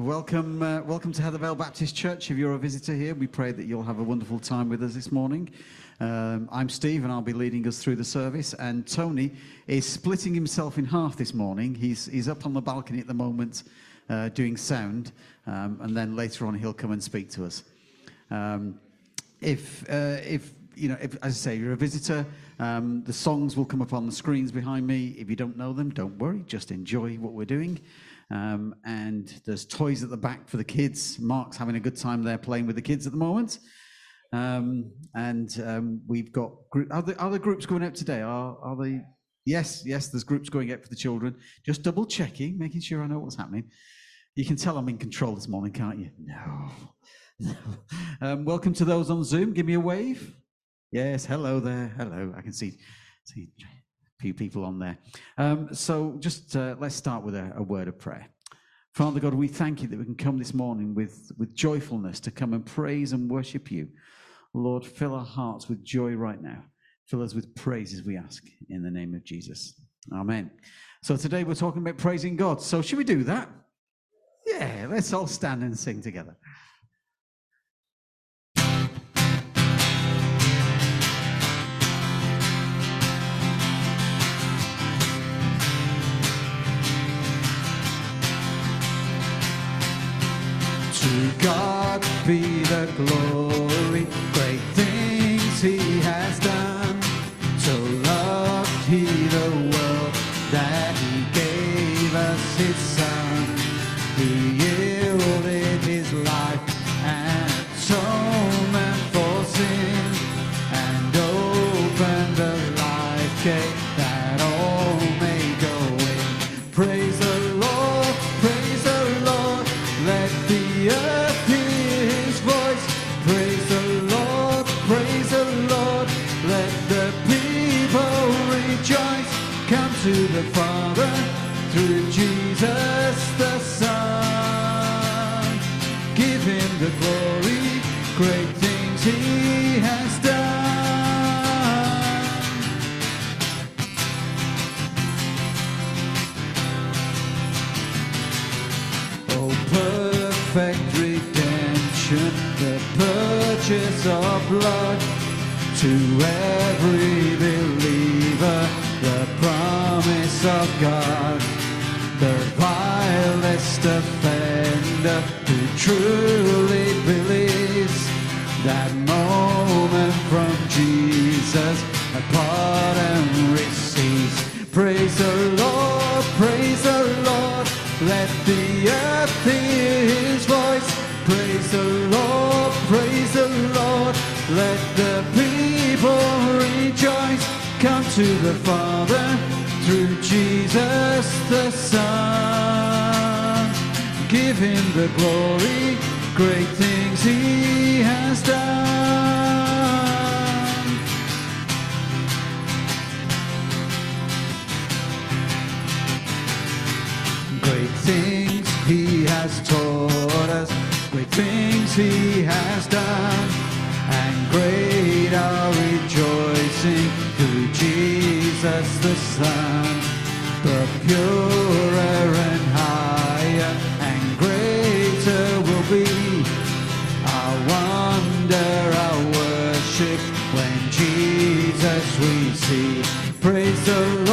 Welcome, uh, welcome to Heathervale Baptist Church. If you're a visitor here, we pray that you'll have a wonderful time with us this morning. Um, I'm Steve, and I'll be leading us through the service. And Tony is splitting himself in half this morning. He's he's up on the balcony at the moment, uh, doing sound, um, and then later on he'll come and speak to us. Um, if uh, if you know, if, as I say, you're a visitor, um, the songs will come up on the screens behind me. If you don't know them, don't worry. Just enjoy what we're doing. Um, and there's toys at the back for the kids. Mark's having a good time there playing with the kids at the moment. Um, and um, we've got group, are, the, are groups going out today? Are, are they? Yes, yes, there's groups going out for the children. Just double checking, making sure I know what's happening. You can tell I'm in control this morning, can't you? No. um, welcome to those on Zoom. Give me a wave. Yes, hello there. Hello. I can see, see few people on there. Um, so just uh, let's start with a, a word of prayer. Father God, we thank you that we can come this morning with, with joyfulness to come and praise and worship you. Lord, fill our hearts with joy right now. Fill us with praises, we ask, in the name of Jesus. Amen. So today we're talking about praising God. So should we do that? Yeah, let's all stand and sing together. God be the glory, great things He has to the Father through Jesus the Son. Give Him the glory, great things He has done. Oh, perfect redemption, the purchase of blood to every of God. The vilest offender who truly believes that moment from Jesus, a pardon receives. Praise the Lord, praise the Lord, let the earth hear his voice. Praise the Lord, praise the Lord, let the people rejoice. Come to the Father Jesus the Son. Give him the glory, great things he has done. Great things he has taught us, great things he has done, and great our rejoicing through Jesus the Son. Purer and higher and greater will be our wonder, our worship when Jesus we see. Praise the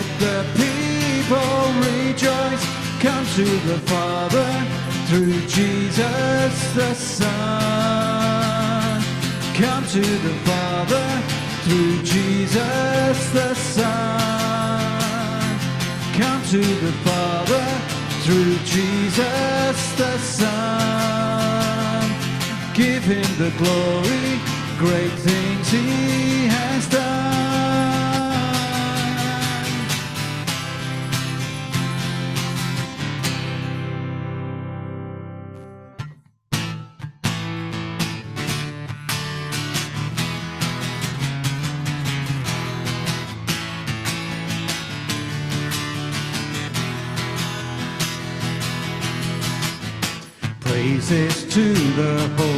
let the people rejoice. Come to the Father through Jesus the Son. Come to the Father through Jesus the Son. Come to the Father through Jesus the Son. Give him the glory, great things he has done. To the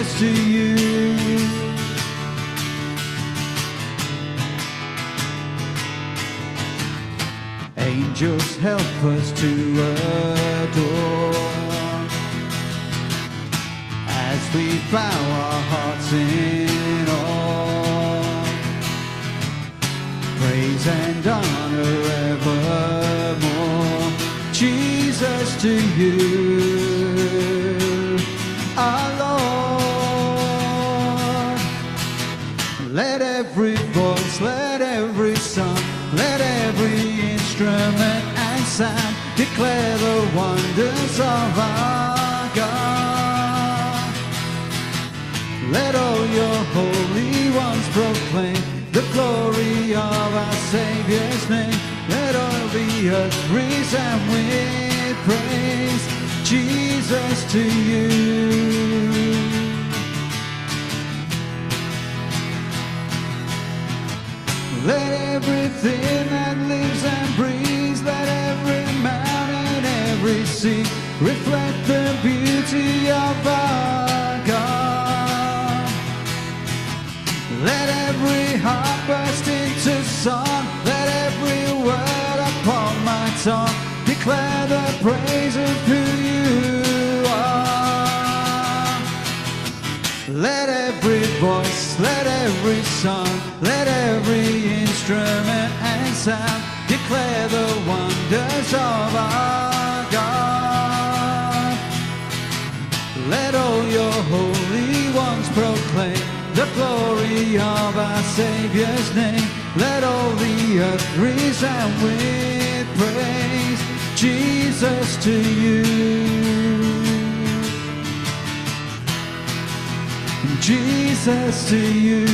Jesus to you. Angels help us to adore as we bow our hearts in awe. Praise and honor evermore. Jesus to you, every voice, let every song, let every instrument and sound declare the wonders of our God. Let all your holy ones proclaim the glory of our Savior's name. Let all the earth resound with praise. Jesus to you. Let everything that lives and breathes, let every mountain, every sea reflect the beauty of our God. Let every heart burst into song, let every word upon my tongue declare the praise of who you Let every voice, let every song, let every instrument and sound declare the wonders of our God. Let all your holy ones proclaim the glory of our Savior's name. Let all the earth resound with praise. Jesus to you. Jesus to you.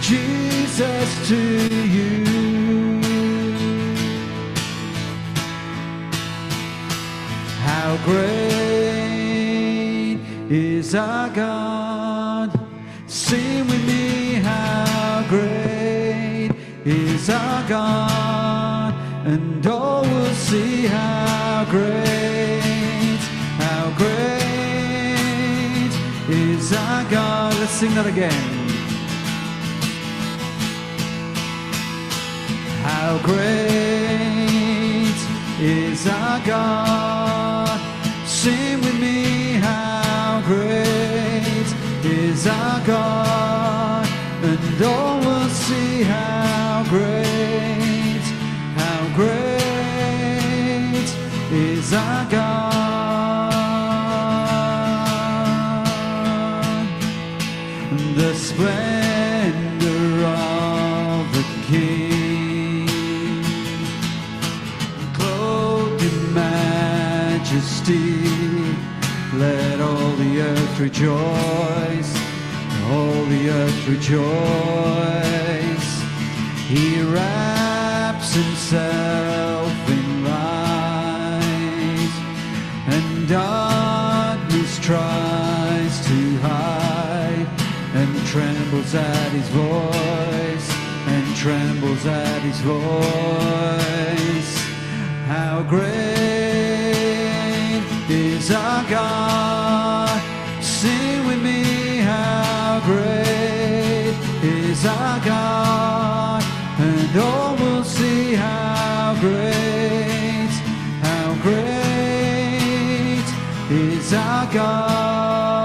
Jesus to you. How great is our God? Sing with me, how great is our God? And all will see how great, Let's sing that again. How great is our God? Sing with me, how great is our God? And all will see how great, how great is our God. Splendor of the King clothed in majesty. Let all the earth rejoice, all the earth rejoice. He wraps himself in light, and darkness tries trembles at his voice, and trembles at his voice. How great is our God? Sing with me, how great is our God? And all will see how great, how great is our God.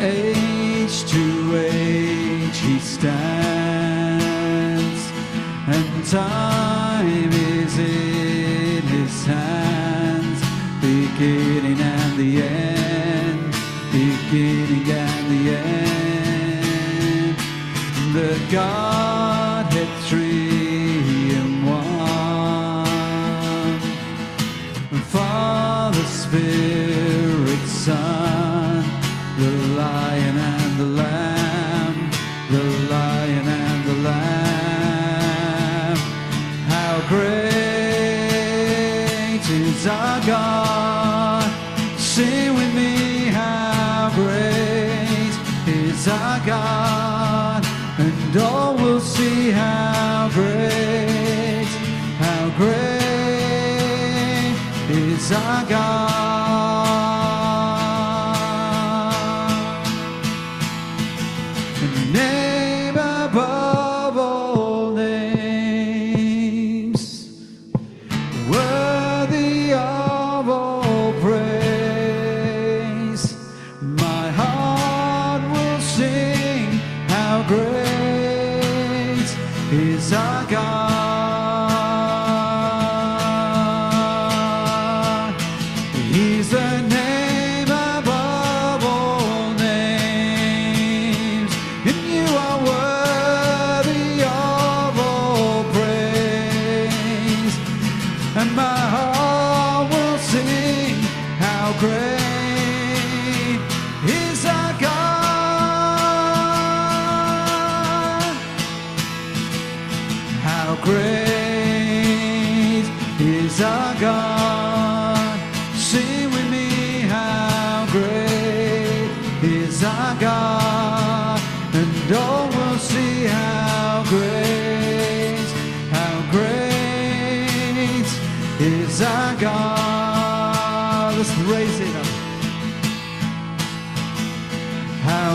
Age to age he stands, and time is in his hands, beginning and the end, beginning and the end. The Godhead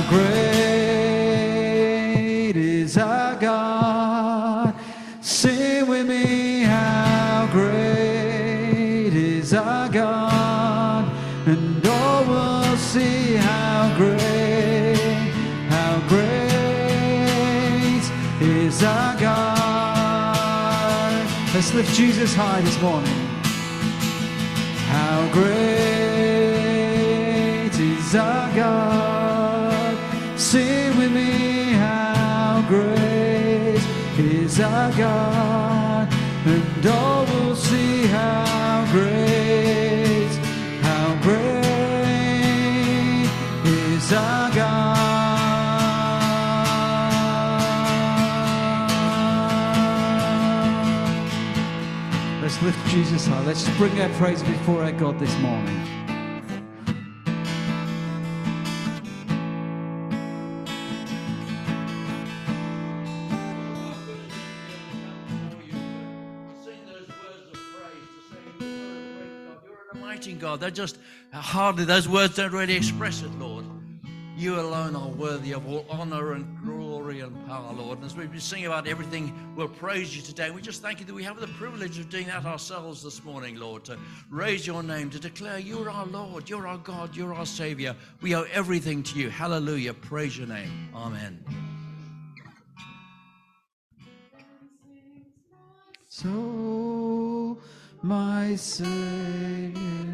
great is our God? Sing with me, how great is our God? And all will see how great, how great is our God. Let's lift Jesus high this morning. How great is our God? And all will see how great, how great is our God. Let's lift Jesus high. Let's bring our praise before our God this morning. God. They're just hardly those words don't really express it, Lord. You alone are worthy of all honor and glory and power, Lord. And as we've been singing about everything, we'll praise you today. We just thank you that we have the privilege of doing that ourselves this morning, Lord, to raise your name, to declare you're our Lord, you're our God, you're our Savior. We owe everything to you. Hallelujah. Praise your name. Amen. So, my Savior,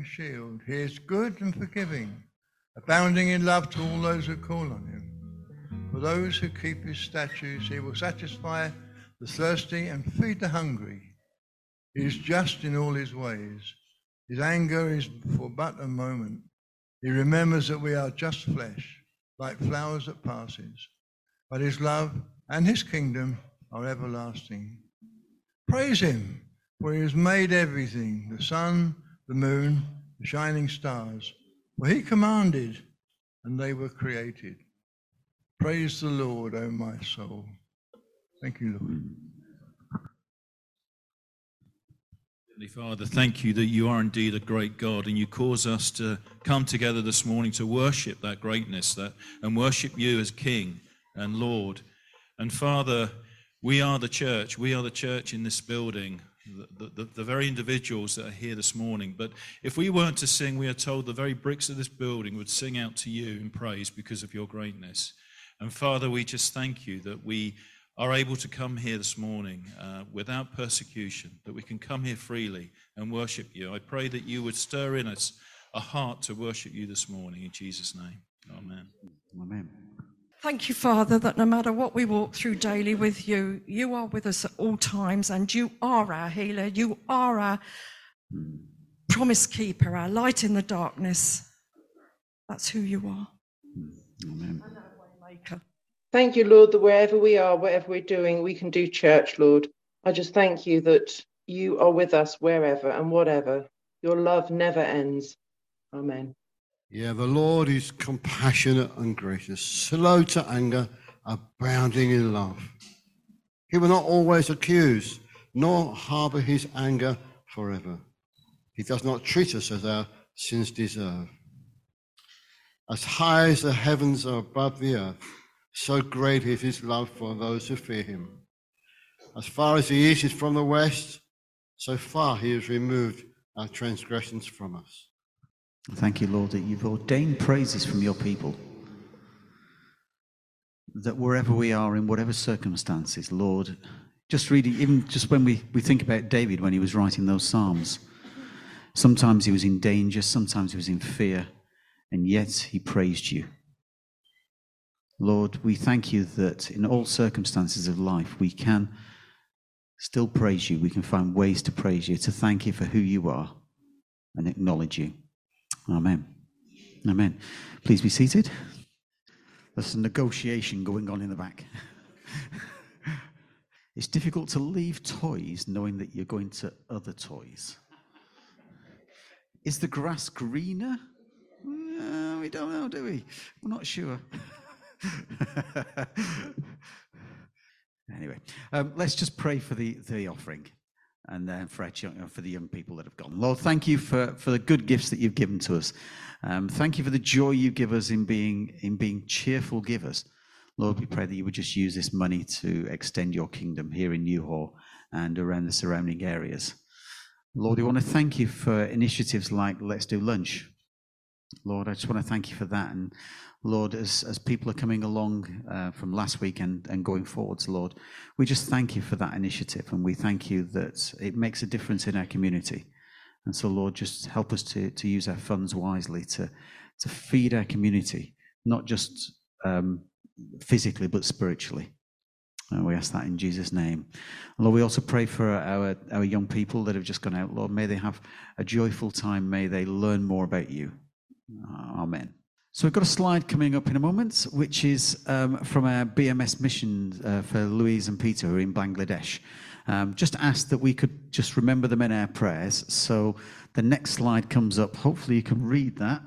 and shield. He is good and forgiving, abounding in love to all those who call on him. For those who keep his statutes, he will satisfy the thirsty and feed the hungry. He is just in all his ways. His anger is for but a moment. He remembers that we are just flesh, like flowers that passes. But his love and his kingdom are everlasting. Praise him, for he has made everything, the sun, the moon, the shining stars. For he commanded, and they were created. Praise the Lord, O my soul. Thank you, Lord. Heavenly Father, thank you that you are indeed a great God and you cause us to come together this morning to worship that greatness that, and worship you as King and Lord. And Father, we are the church. We are the church in this building, the, the, very individuals that are here this morning. But if we weren't to sing, we are told the very bricks of this building would sing out to you in praise because of your greatness. And Father, we just thank you that we are able to come here this morning uh, without persecution, that we can come here freely and worship you. I pray that you would stir in us a heart to worship you this morning in Jesus' name. Amen. Amen. Thank you, Father, that no matter what we walk through daily with you, you are with us at all times and you are our healer. You are our promise keeper, our light in the darkness. That's who you are. Amen. And our waymaker. Thank you, Lord, that wherever we are, whatever we're doing, we can do church, Lord. I just thank you that you are with us wherever and whatever. Your love never ends. Amen. Yeah, the Lord is compassionate and gracious, slow to anger, abounding in love. He will not always accuse, nor harbor his anger forever. He does not treat us as our sins deserve. As high as the heavens are above the earth, so great is his love for those who fear him. As far as the east is from the west, so far he has removed our transgressions from us. Thank you, Lord, that you've ordained praises from your people. That wherever we are, in whatever circumstances, Lord, just reading, even just when we, we think about David when he was writing those Psalms, sometimes he was in danger, sometimes he was in fear, and yet he praised you. Lord, we thank you that in all circumstances of life we can still praise you. We can find ways to praise you, to thank you for who you are and acknowledge you. Amen. Amen. Please be seated. There's a negotiation going on in the back. it's difficult to leave toys knowing that you're going to other toys. Is the grass greener? Uh, we don't know, do we? We're not sure. anyway, um, let's just pray for the, the offering and then for, for the young people that have gone. Lord, thank you for, for the good gifts that you've given to us. Um, thank you for the joy you give us in being, in being cheerful givers. Lord, we pray that you would just use this money to extend your kingdom here in New Haw and around the surrounding areas. Lord, we want to thank you for initiatives like Let's Do Lunch. Lord, I just want to thank you for that. And Lord, as, as people are coming along uh, from last week and, and going forwards, Lord, we just thank you for that initiative. And we thank you that it makes a difference in our community. And so, Lord, just help us to, to use our funds wisely to, to feed our community, not just um, physically, but spiritually. And we ask that in Jesus' name. Lord, we also pray for our, our young people that have just gone out. Lord, may they have a joyful time. May they learn more about you. Amen. So we've got a slide coming up in a moment, which is um, from our BMS mission uh, for Louise and Peter who are in Bangladesh. Um, just ask that we could just remember them in our prayers. So the next slide comes up. Hopefully you can read that.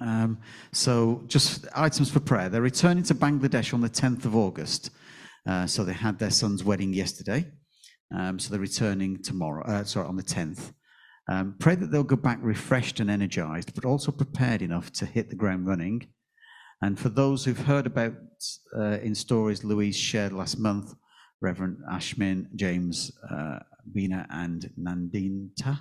Um, so just items for prayer. They're returning to Bangladesh on the 10th of August. Uh, so they had their son's wedding yesterday. Um, so they're returning tomorrow, uh, sorry, on the 10th. Um, pray that they'll go back refreshed and energized, but also prepared enough to hit the ground running. And for those who've heard about uh, in stories Louise shared last month, Reverend Ashmin, James, uh, Bina, and Nandinta.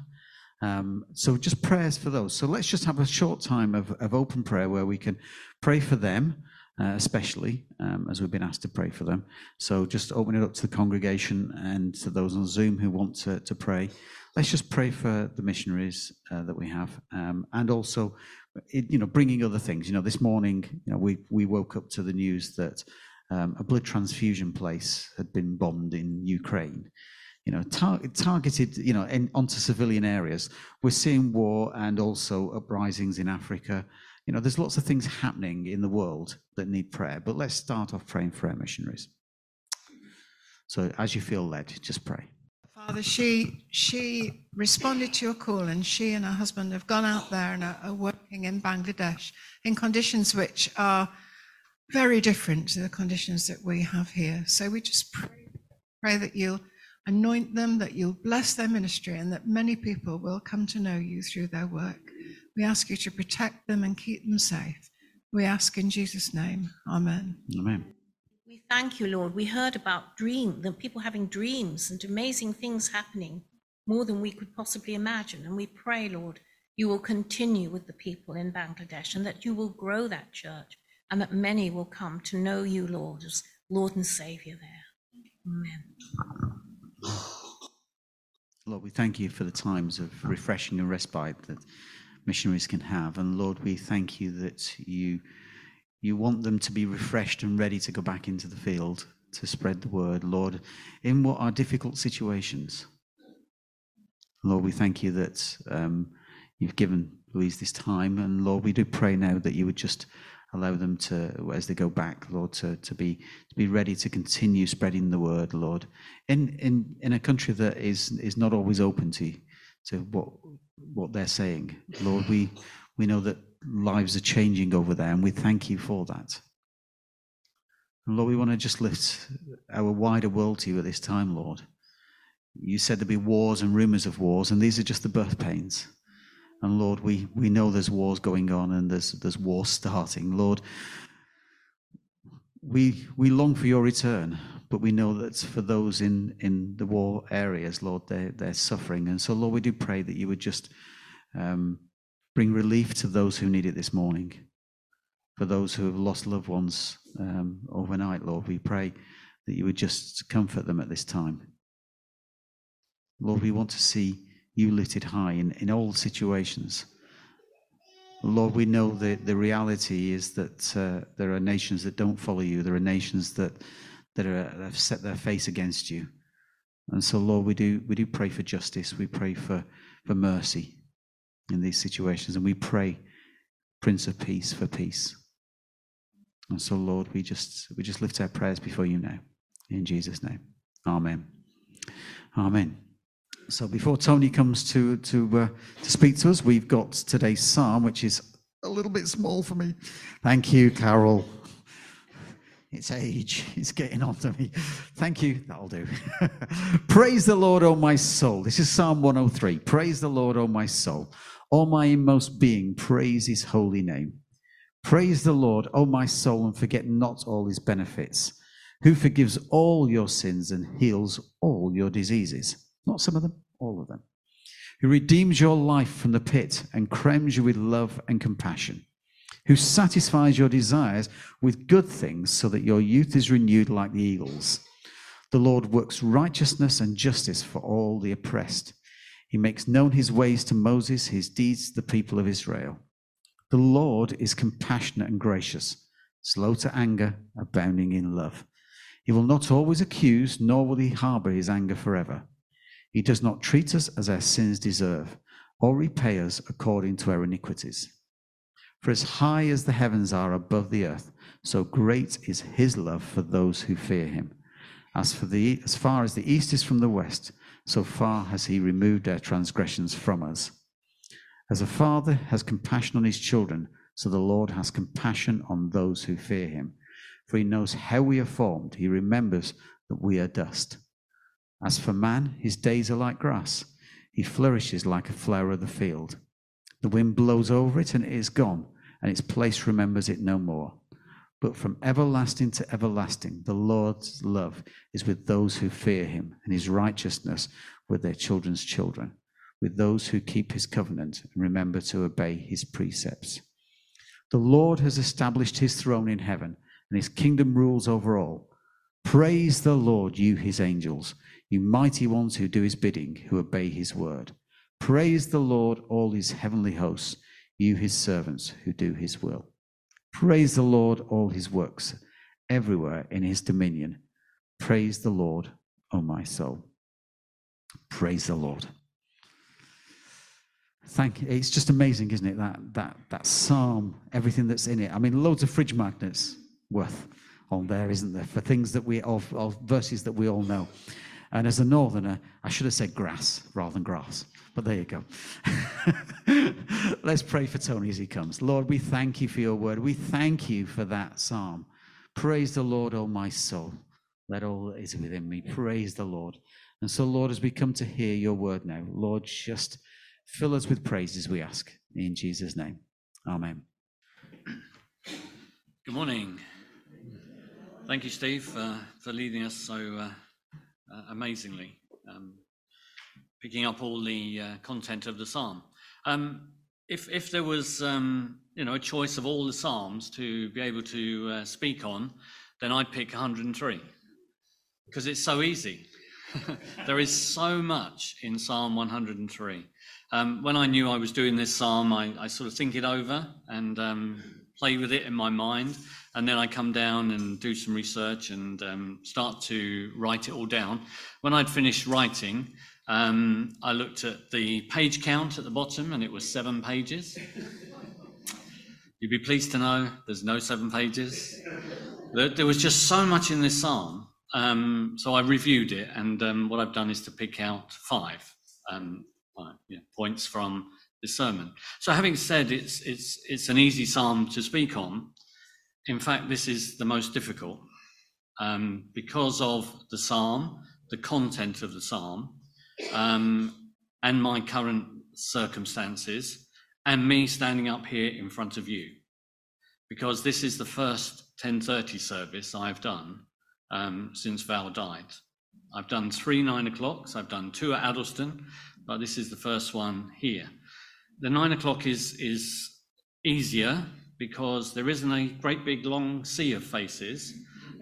Um, so just prayers for those. So let's just have a short time of, of open prayer where we can pray for them uh, especially um, as we've been asked to pray for them. So just open it up to the congregation and to those on Zoom who want to, to pray. Let's just pray for the missionaries uh, that we have, um, and also, it, you know, bringing other things. You know, this morning, you know, we we woke up to the news that um, a blood transfusion place had been bombed in Ukraine. You know, tar- targeted, you know, in, onto civilian areas. We're seeing war and also uprisings in Africa. You know, there's lots of things happening in the world that need prayer. But let's start off praying for our missionaries. So, as you feel led, just pray. Father, she she responded to your call, and she and her husband have gone out there and are, are working in Bangladesh in conditions which are very different to the conditions that we have here. So we just pray, pray that you'll anoint them, that you'll bless their ministry, and that many people will come to know you through their work. We ask you to protect them and keep them safe. We ask in Jesus' name. Amen. Amen. We thank you, Lord. We heard about dream, the people having dreams and amazing things happening, more than we could possibly imagine. And we pray, Lord, you will continue with the people in Bangladesh and that you will grow that church and that many will come to know you, Lord, as Lord and Savior there. Amen. Lord, we thank you for the times of refreshing and respite that missionaries can have. And Lord, we thank you that you you want them to be refreshed and ready to go back into the field to spread the word, Lord, in what are difficult situations. Lord, we thank you that um, you've given Louise this time. And Lord, we do pray now that you would just allow them to, as they go back, Lord, to, to be to be ready to continue spreading the word, Lord, in in in a country that is is not always open to to what what they're saying, Lord. We we know that lives are changing over there, and we thank you for that. And Lord, we want to just lift our wider world to you at this time, Lord. You said there'd be wars and rumors of wars, and these are just the birth pains. And Lord, we, we know there's wars going on and there's there's wars starting. Lord, we we long for your return, but we know that for those in, in the war areas, Lord, they're they're suffering. And so, Lord, we do pray that you would just um, bring relief to those who need it this morning. For those who have lost loved ones um, overnight, Lord, we pray that you would just comfort them at this time. Lord, we want to see you lifted high in, in all situations. Lord, we know that the reality is that uh, there are nations that don't follow you. There are nations that that, are, have set their face against you. And so, Lord, we do we do pray for justice. We pray for for mercy in these situations, and we pray, Prince of Peace, for peace. And so, Lord, we just we just lift our prayers before you now, in Jesus' name, Amen. Amen. So before Tony comes to to uh, to speak to us, we've got today's psalm, which is a little bit small for me. Thank you, Carol. It's age. It's getting on to me. Thank you. That'll do. Praise the Lord, O my soul. This is Psalm 103. Praise the Lord, O my soul. All my inmost being, praise his holy name. Praise the Lord, O my soul, and forget not all his benefits, who forgives all your sins and heals all your diseases not some of them, all of them. Who redeems your life from the pit and crowns you with love and compassion. Who satisfies your desires with good things so that your youth is renewed like the eagles. The Lord works righteousness and justice for all the oppressed. He makes known his ways to Moses, his deeds to the people of Israel. The Lord is compassionate and gracious, slow to anger, abounding in love. He will not always accuse, nor will he harbor his anger forever. He does not treat us as our sins deserve, or repay us according to our iniquities. For as high as the heavens are above the earth, so great is his love for those who fear him. As, for the, as far as the east is from the west, so far has he removed our transgressions from us. As a father has compassion on his children, so the Lord has compassion on those who fear him. For he knows how we are formed, he remembers that we are dust. As for man, his days are like grass. He flourishes like a flower of the field. The wind blows over it and it is gone, and its place remembers it no more. But from everlasting to everlasting, the Lord's love is with those who fear him, and his righteousness with their children's children, with those who keep his covenant and remember to obey his precepts. The Lord has established his throne in heaven, and his kingdom rules over all. Praise the Lord, you his angels, you mighty ones who do his bidding, who obey his word. Praise the Lord, all his heavenly hosts, you his servants who do his will. Praise the Lord, all his works, everywhere in his dominion. Praise the Lord, O my soul. Praise the Lord. Thank you. It's just amazing, isn't it? That that that psalm, everything that's in it. I mean, loads of fridge magnets worth on there, isn't there? For things that we of, of verses that we all know. And as a northerner, I should have said grass rather than grass. But there you go. Let's pray for Tony as he comes. Lord, we thank you for your word. We thank you for that psalm. Praise the Lord, O my soul. Let all that is within me praise the Lord. And so, Lord, as we come to hear your word now, Lord, just fill us with praises, we ask. In Jesus' name. Amen. Good morning. Thank you, Steve, uh, for leading us so uh, amazingly, um, picking up all the uh, content of the psalm. Um, if, if there was, um, you know, a choice of all the psalms to be able to uh, speak on, then I'd pick 103 because it's so easy. there is so much in Psalm 103. Um, when I knew I was doing this psalm, I, I sort of think it over and um, play with it in my mind, and then I come down and do some research and um, start to write it all down. When I'd finished writing, um, I looked at the page count at the bottom, and it was seven pages. You'd be pleased to know there's no seven pages. There, was just so much in this psalm. Um, so I reviewed it, and um, what I've done is to pick out five um, uh, yeah, points from the sermon. So, having said it's it's it's an easy psalm to speak on, in fact, this is the most difficult um, because of the psalm, the content of the psalm, um, and my current circumstances, and me standing up here in front of you, because this is the first 10:30 service I've done um, since Val died. I've done three nine o'clocks. I've done two at Addlestone, but this is the first one here. The nine o'clock is is easier because there isn't a great big long sea of faces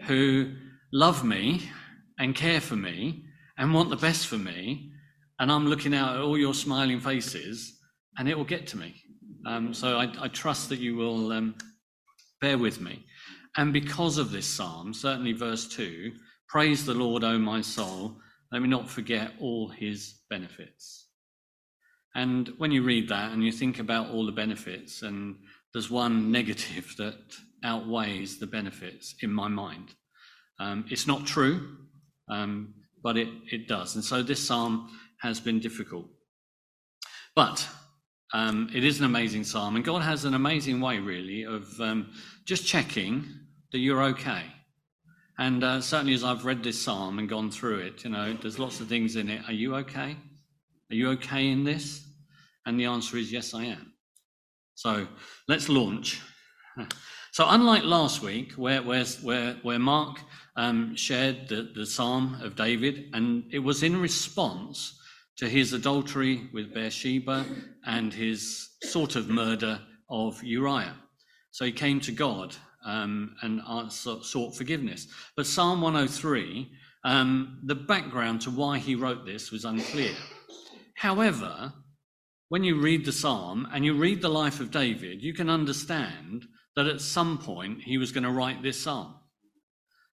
who love me and care for me and want the best for me. And I'm looking out at all your smiling faces, and it will get to me. Um, so I, I, trust that you will um, bear with me. And because of this psalm, certainly verse 2 Praise the Lord, O my soul. Let me not forget all his benefits. And when you read that and you think about all the benefits, and there's one negative that outweighs the benefits in my mind. Um, it's not true, um, but it, it does. And so this psalm has been difficult. But um, it is an amazing psalm, and God has an amazing way, really, of um, just checking that you're okay. And uh, certainly, as I've read this psalm and gone through it, you know, there's lots of things in it. Are you okay? Are you okay in this? And the answer is yes, I am. So let's launch. So, unlike last week, where, where, where, where Mark um, shared the, the Psalm of David, and it was in response to his adultery with Bathsheba and his sort of murder of Uriah. So he came to God um, and sought forgiveness. But Psalm 103, um, the background to why he wrote this was unclear. However, when you read the psalm and you read the life of David, you can understand that at some point he was going to write this psalm.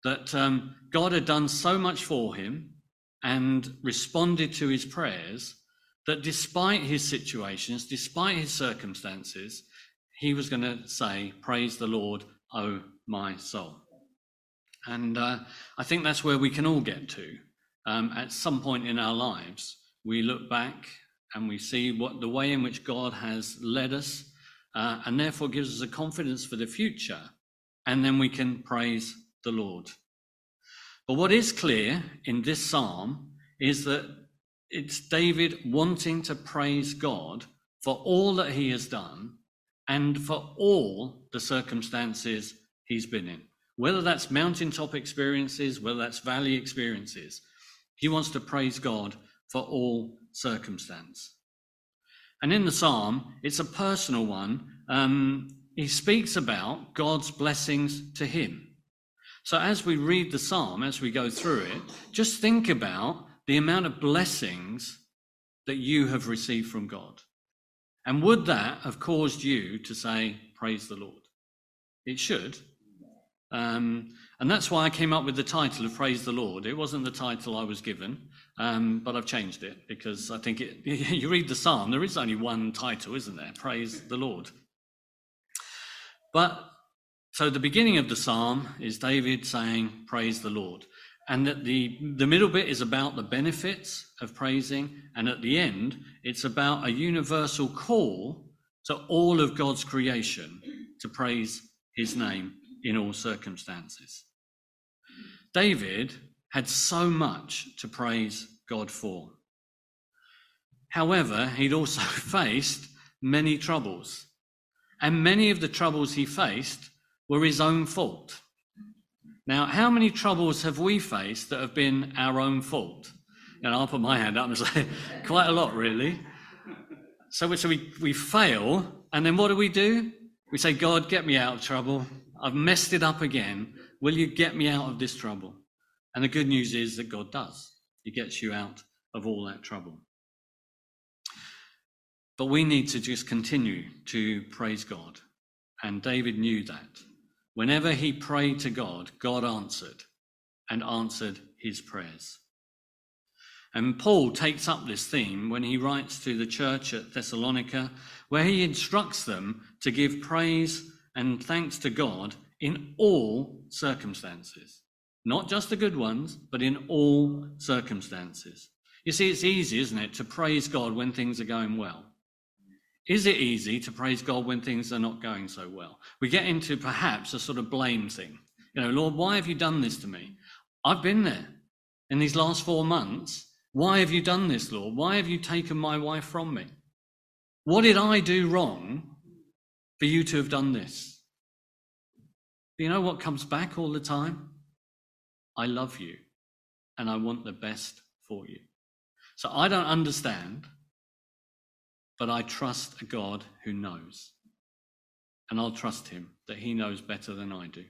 That um, God had done so much for him and responded to his prayers that despite his situations, despite his circumstances, he was going to say, Praise the Lord, O my soul. And uh, I think that's where we can all get to. Um, at some point in our lives, we look back and we see what the way in which God has led us, uh, and therefore gives us a confidence for the future, and then we can praise the Lord. But what is clear in this psalm is that it's David wanting to praise God for all that he has done and for all the circumstances he's been in, whether that's mountaintop experiences, whether that's valley experiences. He wants to praise God for all circumstance. And in the psalm, it's a personal one. Um, he speaks about God's blessings to him. So as we read the psalm, as we go through it, just think about the amount of blessings that you have received from God. And would that have caused you to say, Praise the Lord? It should. Um, and that's why I came up with the title of Praise the Lord. It wasn't the title I was given, um, but I've changed it because I think it, you read the psalm, there is only one title, isn't there? Praise the Lord. But so the beginning of the psalm is David saying, Praise the Lord. And that the, the middle bit is about the benefits of praising. And at the end, it's about a universal call to all of God's creation to praise his name in all circumstances. David had so much to praise God for. However, he'd also faced many troubles. And many of the troubles he faced were his own fault. Now, how many troubles have we faced that have been our own fault? And I'll put my hand up and say, quite a lot, really. So, so we, we fail, and then what do we do? We say, God, get me out of trouble. I've messed it up again. Will you get me out of this trouble? And the good news is that God does. He gets you out of all that trouble. But we need to just continue to praise God. And David knew that. Whenever he prayed to God, God answered and answered his prayers. And Paul takes up this theme when he writes to the church at Thessalonica, where he instructs them to give praise and thanks to God in all circumstances. Not just the good ones, but in all circumstances. You see, it's easy, isn't it, to praise God when things are going well. Is it easy to praise God when things are not going so well? We get into perhaps a sort of blame thing. You know, Lord, why have you done this to me? I've been there in these last four months. Why have you done this, Lord? Why have you taken my wife from me? What did I do wrong for you to have done this? You know what comes back all the time? I love you and I want the best for you. So I don't understand but I trust a God who knows. And I'll trust him that he knows better than I do.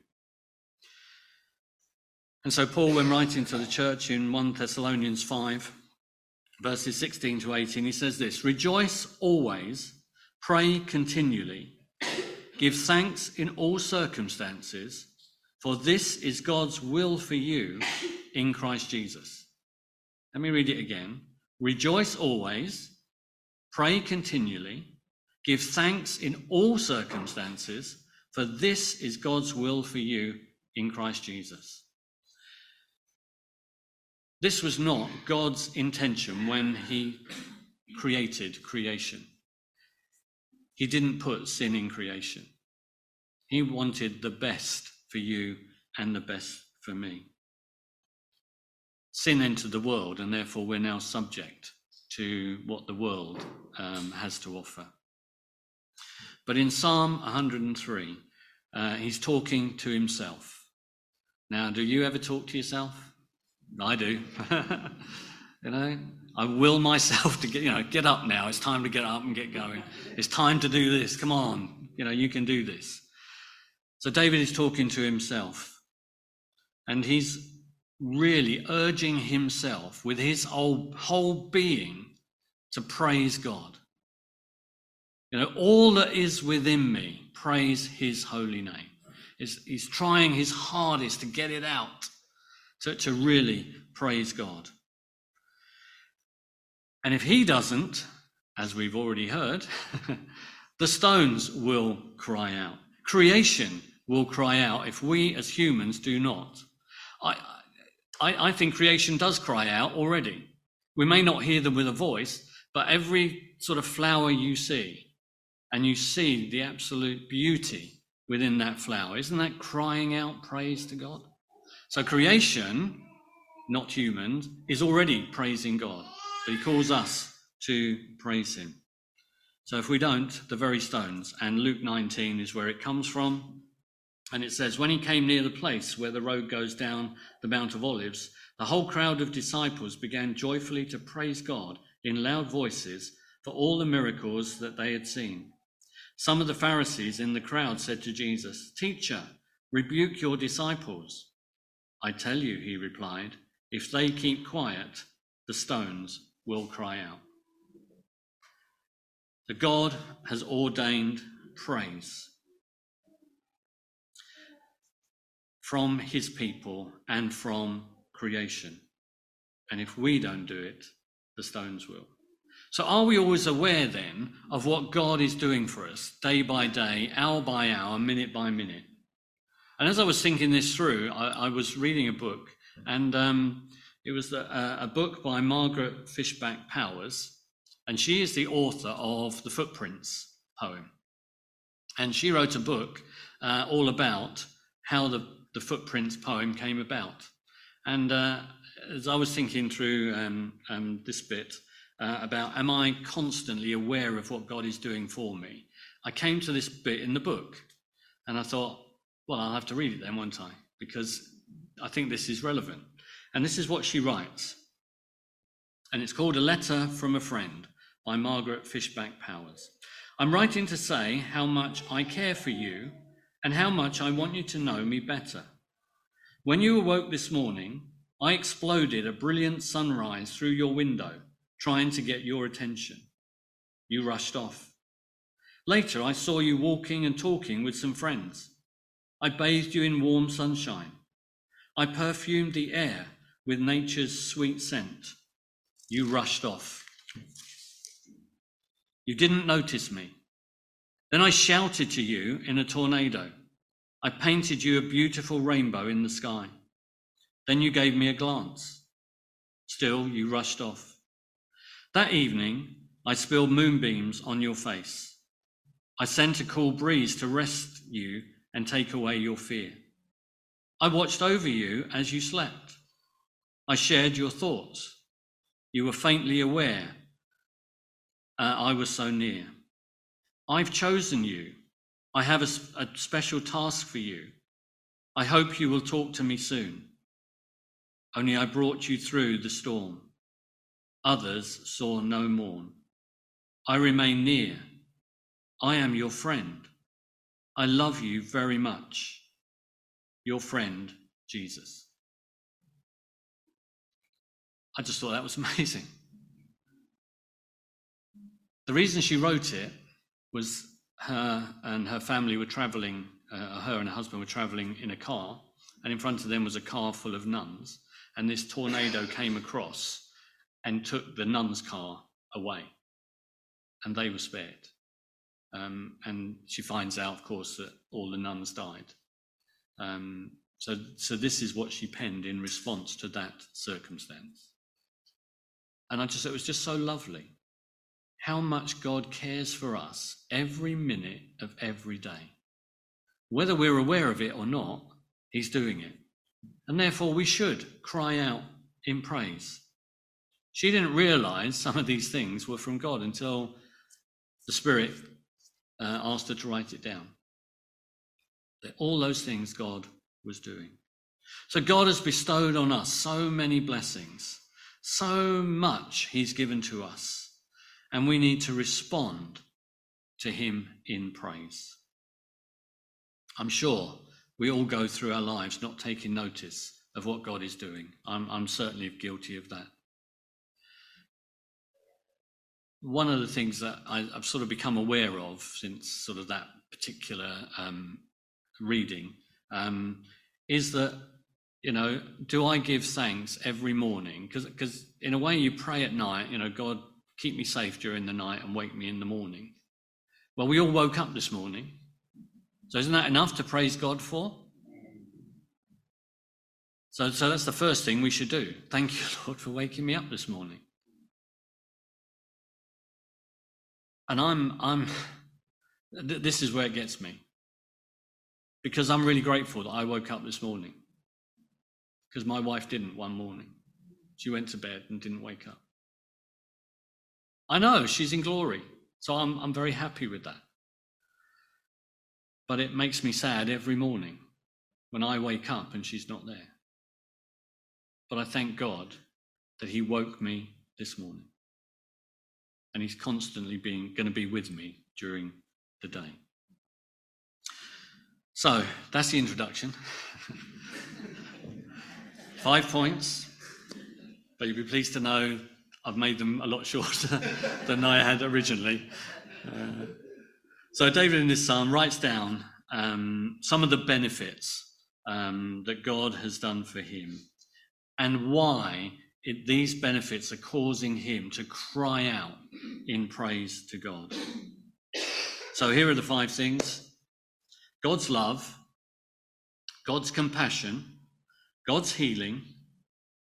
And so, Paul, when writing to the church in 1 Thessalonians 5, verses 16 to 18, he says this Rejoice always, pray continually, give thanks in all circumstances, for this is God's will for you in Christ Jesus. Let me read it again. Rejoice always Pray continually, give thanks in all circumstances, for this is God's will for you in Christ Jesus. This was not God's intention when he created creation. He didn't put sin in creation. He wanted the best for you and the best for me. Sin entered the world, and therefore we're now subject to what the world um, has to offer. But in Psalm 103, uh, he's talking to himself. Now, do you ever talk to yourself? I do. you know, I will myself to get, you know, get up now. It's time to get up and get going. It's time to do this. Come on. You know, you can do this. So David is talking to himself. And he's really urging himself with his whole, being to praise God. You know, all that is within me, praise his holy name. He's, he's trying his hardest to get it out, to, to really praise God. And if he doesn't, as we've already heard, the stones will cry out. Creation will cry out if we as humans do not. I, I, I think creation does cry out already. We may not hear them with a voice, but every sort of flower you see, and you see the absolute beauty within that flower, isn't that crying out praise to God? So creation, not humans, is already praising God, but He calls us to praise Him. So if we don't, the very stones, and Luke 19 is where it comes from. And it says, When he came near the place where the road goes down the Mount of Olives, the whole crowd of disciples began joyfully to praise God in loud voices for all the miracles that they had seen. Some of the Pharisees in the crowd said to Jesus, Teacher, rebuke your disciples. I tell you, he replied, if they keep quiet, the stones will cry out. The God has ordained praise from his people and from creation. And if we don't do it, the stones will. So, are we always aware then of what God is doing for us day by day, hour by hour, minute by minute? And as I was thinking this through, I, I was reading a book, and um, it was uh, a book by Margaret Fishback Powers, and she is the author of the Footprints poem. And she wrote a book uh, all about how the, the Footprints poem came about. And uh, as I was thinking through um, um, this bit uh, about, am I constantly aware of what God is doing for me? I came to this bit in the book, and I thought, well, I'll have to read it then, won't I? Because I think this is relevant. And this is what she writes. And it's called A Letter from a Friend by Margaret Fishback Powers. I'm writing to say how much I care for you and how much I want you to know me better. When you awoke this morning, I exploded a brilliant sunrise through your window, trying to get your attention. You rushed off. Later, I saw you walking and talking with some friends. I bathed you in warm sunshine. I perfumed the air with nature's sweet scent. You rushed off. You didn't notice me. Then I shouted to you in a tornado. I painted you a beautiful rainbow in the sky. Then you gave me a glance. Still, you rushed off. That evening, I spilled moonbeams on your face. I sent a cool breeze to rest you and take away your fear. I watched over you as you slept. I shared your thoughts. You were faintly aware uh, I was so near. I've chosen you. I have a, a special task for you. I hope you will talk to me soon. Only I brought you through the storm. Others saw no morn. I remain near. I am your friend. I love you very much. Your friend, Jesus. I just thought that was amazing. The reason she wrote it was her and her family were traveling, uh, her and her husband were traveling in a car, and in front of them was a car full of nuns. And this tornado came across and took the nuns' car away, and they were spared. Um, and she finds out, of course, that all the nuns died. Um, so, so this is what she penned in response to that circumstance. And I just, it was just so lovely how much God cares for us every minute of every day. Whether we're aware of it or not, He's doing it. And therefore, we should cry out in praise. She didn't realize some of these things were from God until the Spirit uh, asked her to write it down. That all those things God was doing. So God has bestowed on us so many blessings, so much He's given to us, and we need to respond to Him in praise. I'm sure we all go through our lives not taking notice of what God is doing. I'm, I'm certainly guilty of that one of the things that I, have sort of become aware of since sort of that particular um, reading um, is that you know do I give thanks every morning because in a way you pray at night you know God keep me safe during the night and wake me in the morning. Well, we all woke up this morning, so isn't that enough to praise God for? So, so that's the first thing we should do. Thank you, Lord, for waking me up this morning. And I'm, I'm, this is where it gets me. Because I'm really grateful that I woke up this morning. Because my wife didn't one morning. She went to bed and didn't wake up. I know she's in glory. So I'm, I'm very happy with that. But it makes me sad every morning when I wake up and she's not there. But I thank God that He woke me this morning and he's constantly being going to be with me during the day. So that's the introduction. Five points, but you'll be pleased to know I've made them a lot shorter than I had originally. Uh, so David in this psalm writes down um, some of the benefits um, that God has done for him and why it, these benefits are causing him to cry out in praise to God. So here are the five things God's love, God's compassion, God's healing,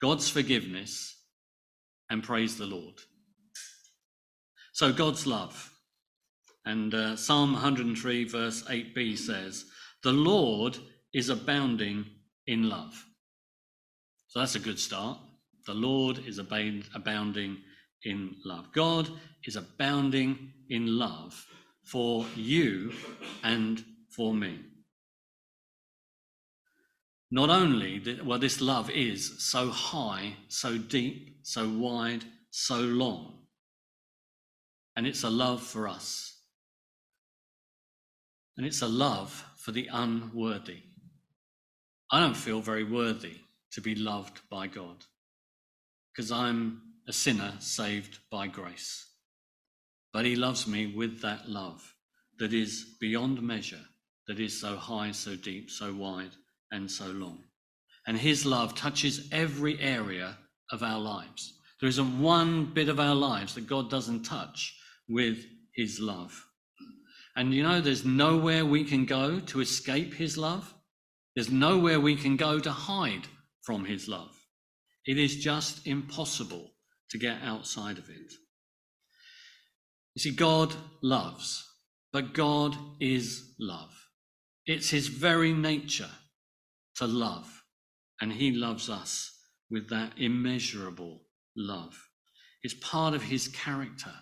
God's forgiveness, and praise the Lord. So, God's love. And uh, Psalm 103, verse 8b says, The Lord is abounding in love. So that's a good start. The Lord is abounding in love. God is abounding in love for you and for me. Not only, that, well, this love is so high, so deep, so wide, so long, and it's a love for us. And it's a love for the unworthy. I don't feel very worthy to be loved by God because I'm a sinner saved by grace. But He loves me with that love that is beyond measure, that is so high, so deep, so wide, and so long. And His love touches every area of our lives. There isn't one bit of our lives that God doesn't touch with His love. And you know, there's nowhere we can go to escape His love. There's nowhere we can go to hide from his love. It is just impossible to get outside of it. You see, God loves, but God is love. It's his very nature to love, and he loves us with that immeasurable love. It's part of his character,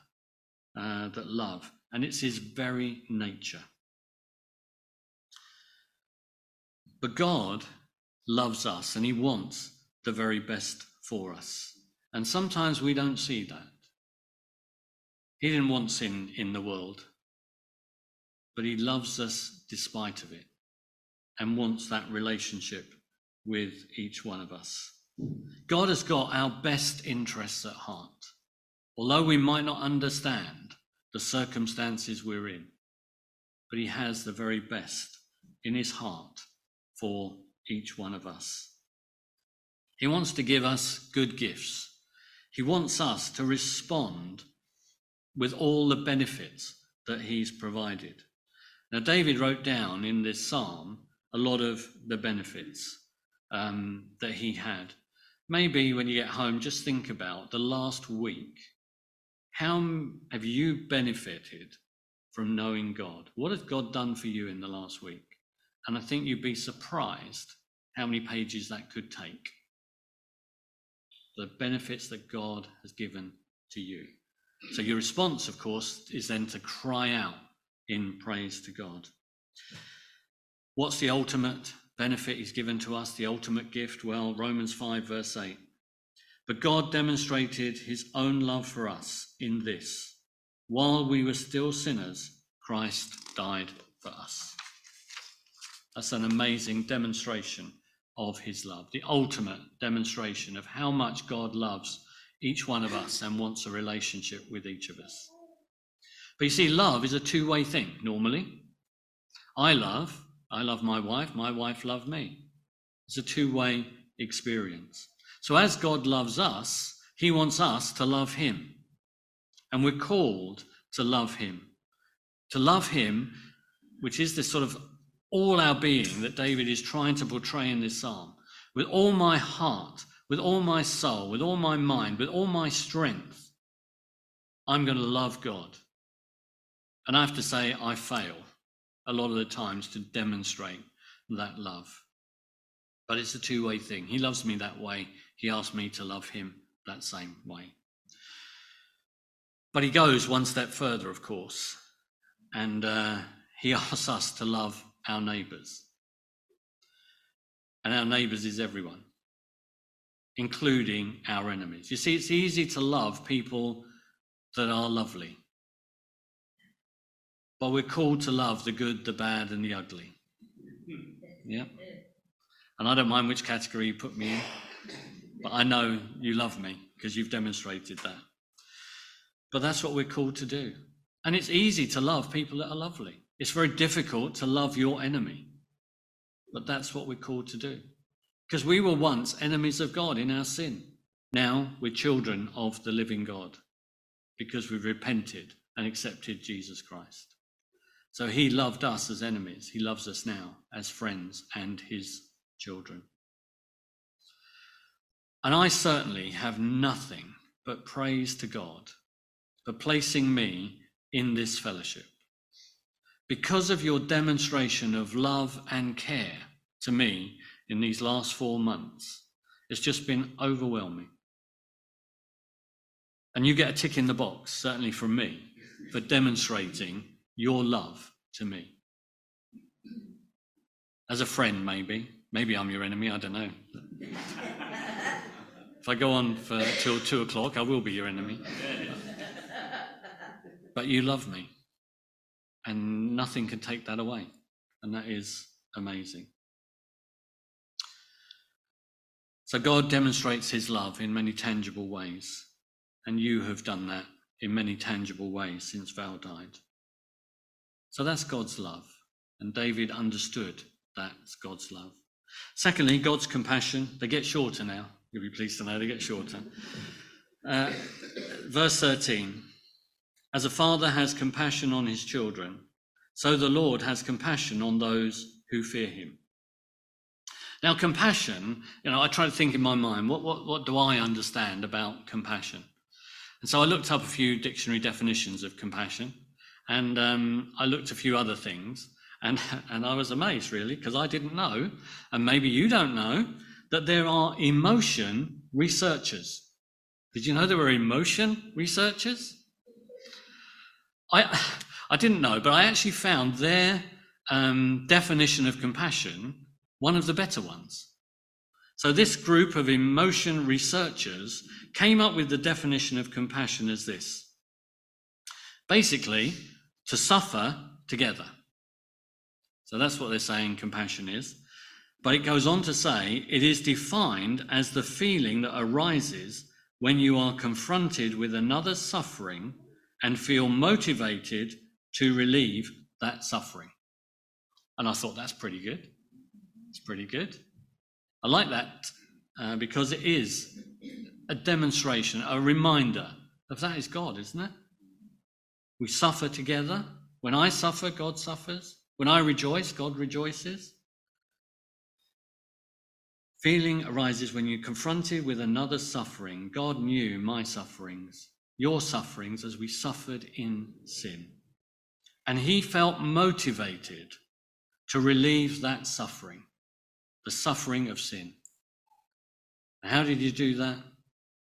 uh, that love, and it's his very nature. But God loves us and he wants the very best for us. And sometimes we don't see that. He didn't want sin in the world, but he loves us despite of it and wants that relationship with each one of us. God has got our best interests at heart. Although we might not understand the circumstances we're in, but he has the very best in his heart for each one of us. He wants to give us good gifts. He wants us to respond with all the benefits that he's provided. Now, David wrote down in this psalm a lot of the benefits um, that he had. Maybe when you get home, just think about the last week. How have you benefited from knowing God? What has God done for you in the last week? And I think you'd be surprised how many pages that could take. The benefits that God has given to you. So your response, of course, is then to cry out in praise to God. What's the ultimate benefit he's given to us, the ultimate gift? Well, Romans 5, verse 8. But God demonstrated his own love for us in this while we were still sinners, Christ died for us. That's an amazing demonstration of his love, the ultimate demonstration of how much God loves each one of us and wants a relationship with each of us. But you see, love is a two way thing normally. I love, I love my wife, my wife loves me. It's a two way experience. So as God loves us, he wants us to love him. And we're called to love him. To love him, which is this sort of all our being that David is trying to portray in this psalm. With all my heart, with all my soul, with all my mind, with all my strength, I'm going to love God. And I have to say, I fail a lot of the times to demonstrate that love. But it's a two way thing. He loves me that way. He asks me to love him that same way. But he goes one step further, of course, and uh, he asks us to love our neighbours. And our neighbours is everyone, including our enemies. You see, it's easy to love people that are lovely. But we're called to love the good, the bad, and the ugly. Yeah. And I don't mind which category you put me in, but I know you love me because you've demonstrated that. But that's what we're called to do. And it's easy to love people that are lovely. It's very difficult to love your enemy. But that's what we're called to do. Because we were once enemies of God in our sin. Now we're children of the living God because we've repented and accepted Jesus Christ. So he loved us as enemies. He loves us now as friends and his children. And I certainly have nothing but praise to God for placing me in this fellowship. Because of your demonstration of love and care to me in these last four months, it's just been overwhelming. And you get a tick in the box, certainly from me, for demonstrating your love to me. As a friend, maybe. Maybe I'm your enemy, I don't know. if I go on for till two o'clock, I will be your enemy. But you love me. And nothing can take that away. And that is amazing. So God demonstrates his love in many tangible ways. And you have done that in many tangible ways since Val died. So that's God's love. And David understood that's God's love. Secondly, God's compassion. They get shorter now. You'll be pleased to know they get shorter. Uh, verse 13 As a father has compassion on his children, so the Lord has compassion on those who fear him. Now, compassion, you know, I try to think in my mind, what, what, what do I understand about compassion? And so I looked up a few dictionary definitions of compassion, and um, I looked a few other things, and, and I was amazed really, because I didn't know, and maybe you don't know, that there are emotion researchers. Did you know there were emotion researchers? I, I didn't know, but I actually found their um, definition of compassion one of the better ones. So, this group of emotion researchers came up with the definition of compassion as this basically, to suffer together. So, that's what they're saying compassion is. But it goes on to say it is defined as the feeling that arises when you are confronted with another's suffering and feel motivated to relieve that suffering. And I thought that's pretty good. It's pretty good. I like that uh, because it is a demonstration, a reminder of that is God, isn't it? We suffer together. When I suffer, God suffers. When I rejoice, God rejoices. Feeling arises when you're confronted with another's suffering. God knew my sufferings, your sufferings, as we suffered in sin. And he felt motivated to relieve that suffering, the suffering of sin. How did he do that?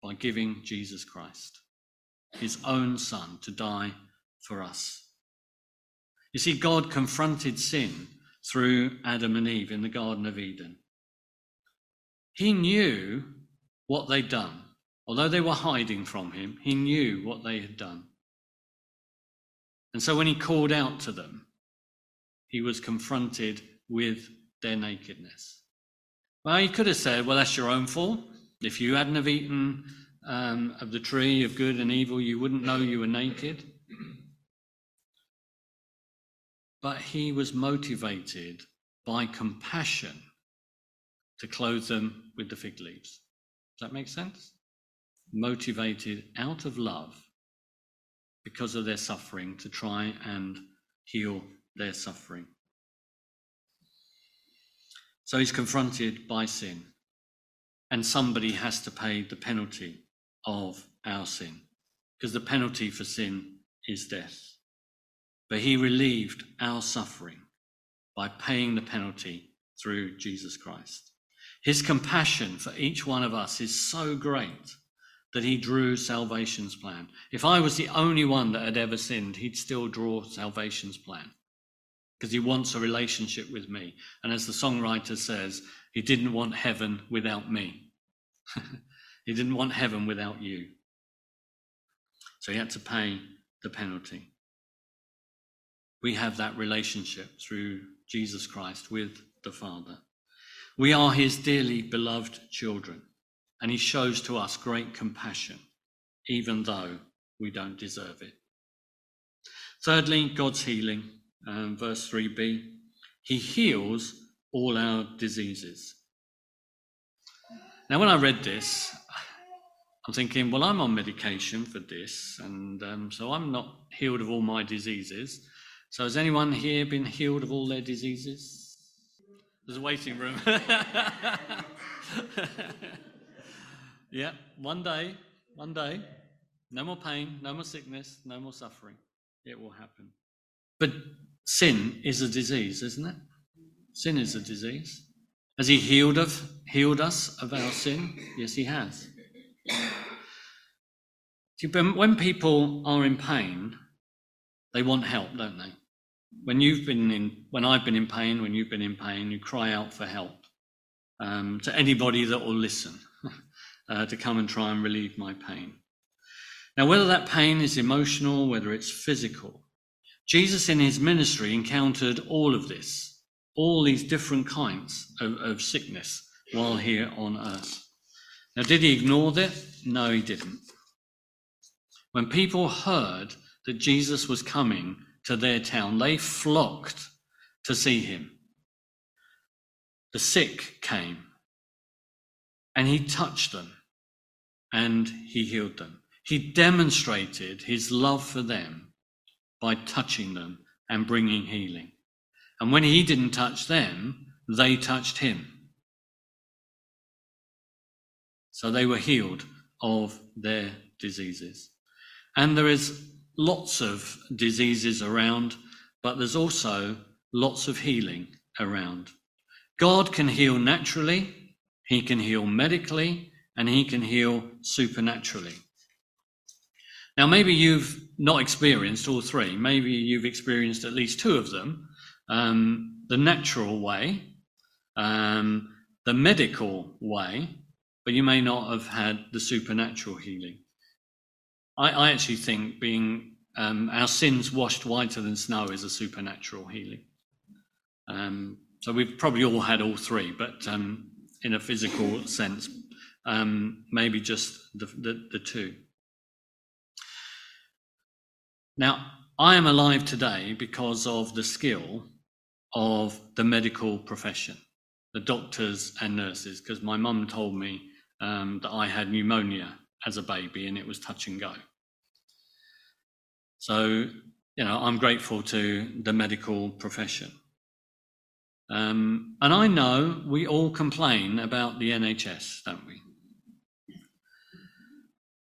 By giving Jesus Christ, his own son, to die for us. You see, God confronted sin through Adam and Eve in the Garden of Eden. He knew what they'd done. Although they were hiding from him, he knew what they had done. And so when he called out to them, he was confronted with their nakedness. Well, he could have said, Well, that's your own fault. If you hadn't have eaten um, of the tree of good and evil, you wouldn't know you were naked. But he was motivated by compassion to clothe them with the fig leaves. Does that make sense? Motivated out of love because of their suffering to try and heal their suffering. So he's confronted by sin, and somebody has to pay the penalty of our sin, because the penalty for sin is death. But he relieved our suffering by paying the penalty through Jesus Christ. His compassion for each one of us is so great that he drew salvation's plan. If I was the only one that had ever sinned, he'd still draw salvation's plan because he wants a relationship with me. And as the songwriter says, he didn't want heaven without me. he didn't want heaven without you. So he had to pay the penalty. We have that relationship through Jesus Christ with the Father. We are his dearly beloved children, and he shows to us great compassion, even though we don't deserve it. Thirdly, God's healing, um, verse 3b. He heals all our diseases. Now, when I read this, I'm thinking, well, I'm on medication for this, and um, so I'm not healed of all my diseases. So, has anyone here been healed of all their diseases? There's a waiting room. yeah, one day, one day, no more pain, no more sickness, no more suffering. It will happen. But sin is a disease, isn't it? Sin is a disease. Has he healed of healed us of our sin? Yes, he has. When people are in pain, they want help, don't they? When you've been in, when I've been in pain, when you've been in pain, you cry out for help um, to anybody that will listen uh, to come and try and relieve my pain. Now, whether that pain is emotional, whether it's physical, Jesus in his ministry encountered all of this, all these different kinds of, of sickness while here on earth. Now, did he ignore that? No, he didn't. When people heard that Jesus was coming to their town, they flocked to see him. The sick came and he touched them and he healed them. He demonstrated his love for them by touching them and bringing healing. And when he didn't touch them, they touched him. So they were healed of their diseases. And there is lots of diseases around, but there's also lots of healing around. God can heal naturally, He can heal medically, and He can heal supernaturally. Now, maybe you've not experienced all three. Maybe you've experienced at least two of them um, the natural way, um, the medical way, but you may not have had the supernatural healing. I, I actually think being um, our sins washed whiter than snow is a supernatural healing. Um, so we've probably all had all three, but um, in a physical sense, um, maybe just the, the, the two. Now, I am alive today because of the skill of the medical profession, the doctors and nurses, because my mum told me um, that I had pneumonia as a baby and it was touch and go. So, you know, I'm grateful to the medical profession. Um, and I know we all complain about the NHS, don't we?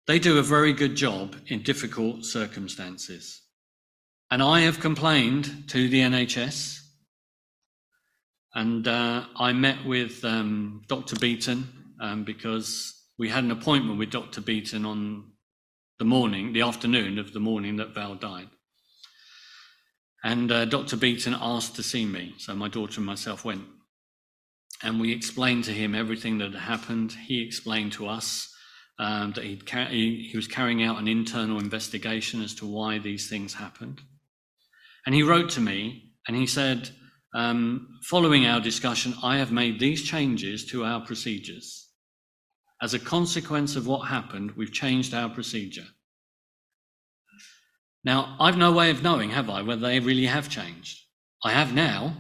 They do a very good job in difficult circumstances. And I have complained to the NHS. And uh, I met with um, Dr. Beaton um, because we had an appointment with Dr. Beaton on the morning, the afternoon of the morning that Val died. And uh, Dr. Beaton asked to see me, so my daughter and myself went. And we explained to him everything that had happened. He explained to us um, that he, he was carrying out an internal investigation as to why these things happened. And he wrote to me and he said, um, following our discussion, I have made these changes to our procedures. As a consequence of what happened, we've changed our procedure. Now, I've no way of knowing, have I, whether they really have changed. I have now,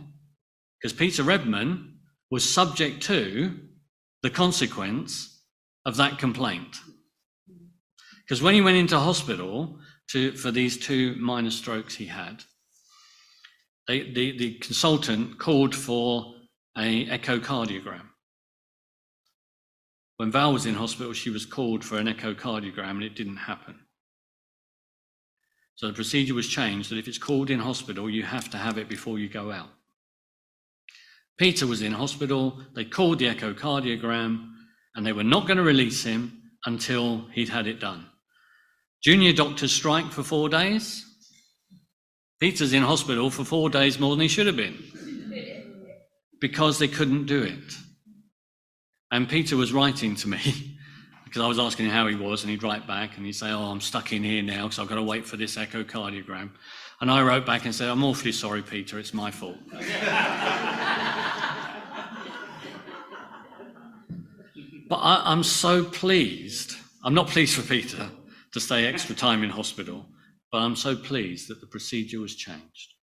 because Peter Redman was subject to the consequence of that complaint. Because when he went into hospital to, for these two minor strokes he had, they, the, the consultant called for a echocardiogram. When Val was in hospital, she was called for an echocardiogram and it didn't happen. So the procedure was changed that if it's called in hospital, you have to have it before you go out. Peter was in hospital, they called the echocardiogram, and they were not going to release him until he'd had it done. Junior doctors strike for four days. Peter's in hospital for four days more than he should have been because they couldn't do it. And Peter was writing to me because I was asking him how he was, and he'd write back and he'd say, Oh, I'm stuck in here now because I've got to wait for this echocardiogram. And I wrote back and said, I'm awfully sorry, Peter, it's my fault. but I, I'm so pleased. I'm not pleased for Peter to stay extra time in hospital, but I'm so pleased that the procedure was changed.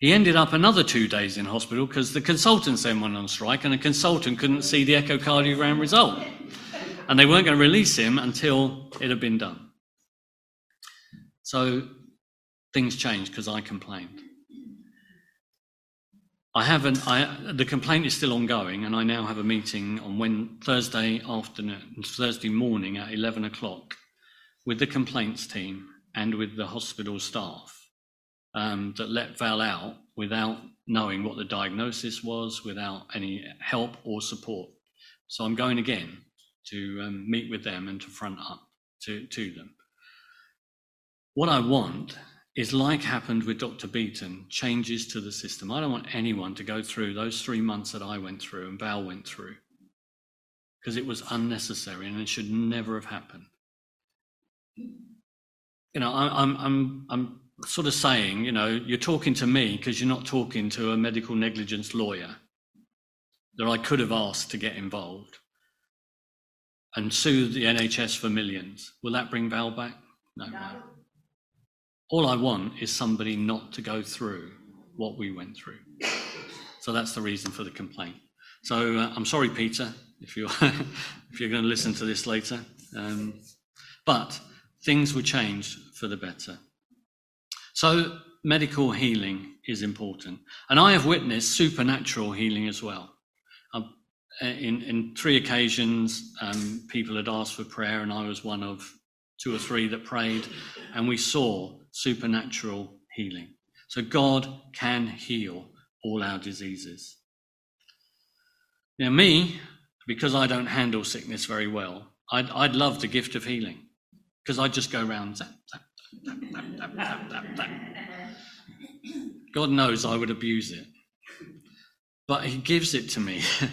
He ended up another two days in hospital because the consultants then went on strike and the consultant couldn't see the echocardiogram result. And they weren't going to release him until it had been done. So things changed because I complained. I haven't, I, the complaint is still ongoing, and I now have a meeting on when, Thursday afternoon, Thursday morning at 11 o'clock with the complaints team and with the hospital staff um, that let Val out without knowing what the diagnosis was, without any help or support. So I'm going again to um, meet with them and to front up to, to them. What I want is like happened with Dr. Beaton, changes to the system. I don't want anyone to go through those three months that I went through and Val went through because it was unnecessary and it should never have happened. You know, I, I'm, I'm, I'm sort of saying, you know, you're talking to me because you're not talking to a medical negligence lawyer that I could have asked to get involved and sue the NHS for millions. Will that bring Val back? No. no. All I want is somebody not to go through what we went through. So that's the reason for the complaint. So uh, I'm sorry, Peter, if you're if you're going to listen to this later. Um, but things were changed for the better. So medical healing is important, and I have witnessed supernatural healing as well. Um, in, in three occasions, um, people had asked for prayer, and I was one of two or three that prayed, and we saw supernatural healing. So God can heal all our diseases. Now, me, because I don't handle sickness very well, I'd, I'd love the gift of healing because I'd just go around zap, zap, God knows I would abuse it. But He gives it to me.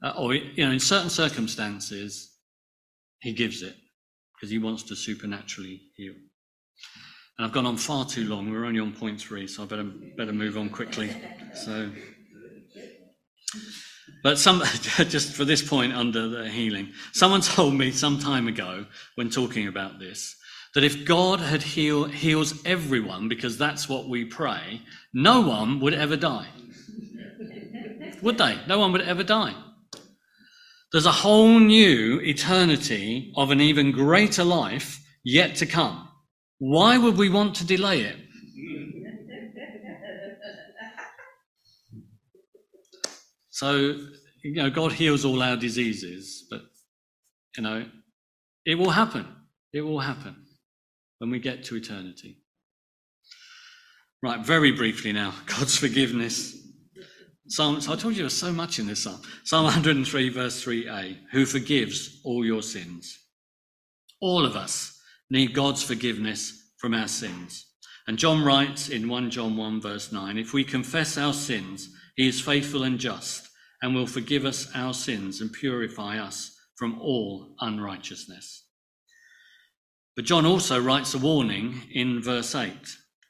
Uh, or, you know, in certain circumstances, He gives it because He wants to supernaturally heal. And I've gone on far too long. We're only on point three, so I better better move on quickly. So, but some just for this point under the healing, someone told me some time ago when talking about this that if God had heal, heals everyone because that's what we pray, no one would ever die. would they? No one would ever die. There's a whole new eternity of an even greater life yet to come. Why would we want to delay it? So, you know, God heals all our diseases, but, you know, it will happen. It will happen when we get to eternity. Right, very briefly now, God's forgiveness. Psalm, so I told you there's so much in this psalm. Psalm 103, verse 3a, who forgives all your sins. All of us need God's forgiveness from our sins. And John writes in 1 John 1, verse 9 if we confess our sins, he is faithful and just and will forgive us our sins and purify us from all unrighteousness. But John also writes a warning in verse 8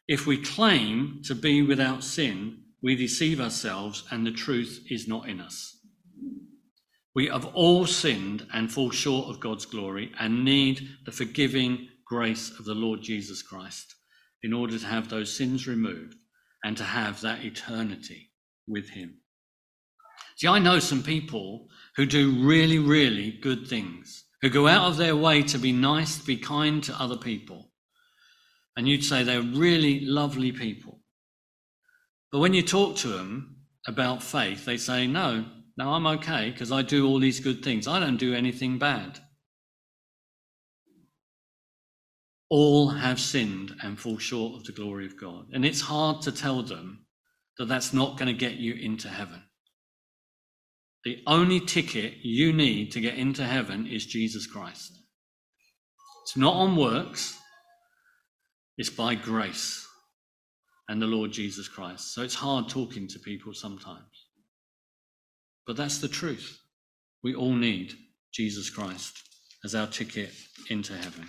if we claim to be without sin, we deceive ourselves and the truth is not in us. We have all sinned and fall short of God's glory and need the forgiving grace of the Lord Jesus Christ in order to have those sins removed and to have that eternity with Him. See, I know some people who do really, really good things, who go out of their way to be nice, to be kind to other people. And you'd say they're really lovely people. But when you talk to them about faith, they say, no, no, I'm okay because I do all these good things. I don't do anything bad. All have sinned and fall short of the glory of God. And it's hard to tell them that that's not going to get you into heaven. The only ticket you need to get into heaven is Jesus Christ. It's not on works, it's by grace and the Lord Jesus Christ. So it's hard talking to people sometimes. But that's the truth. We all need Jesus Christ as our ticket into heaven.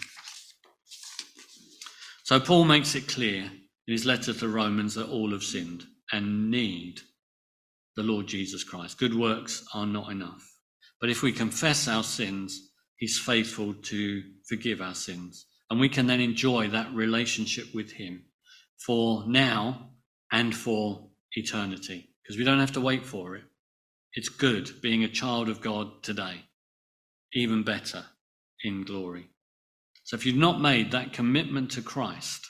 So Paul makes it clear in his letter to Romans that all have sinned and need the Lord Jesus Christ. Good works are not enough. But if we confess our sins, he's faithful to forgive our sins. And we can then enjoy that relationship with him for now and for eternity because we don't have to wait for it. It's good being a child of God today, even better in glory. So if you've not made that commitment to Christ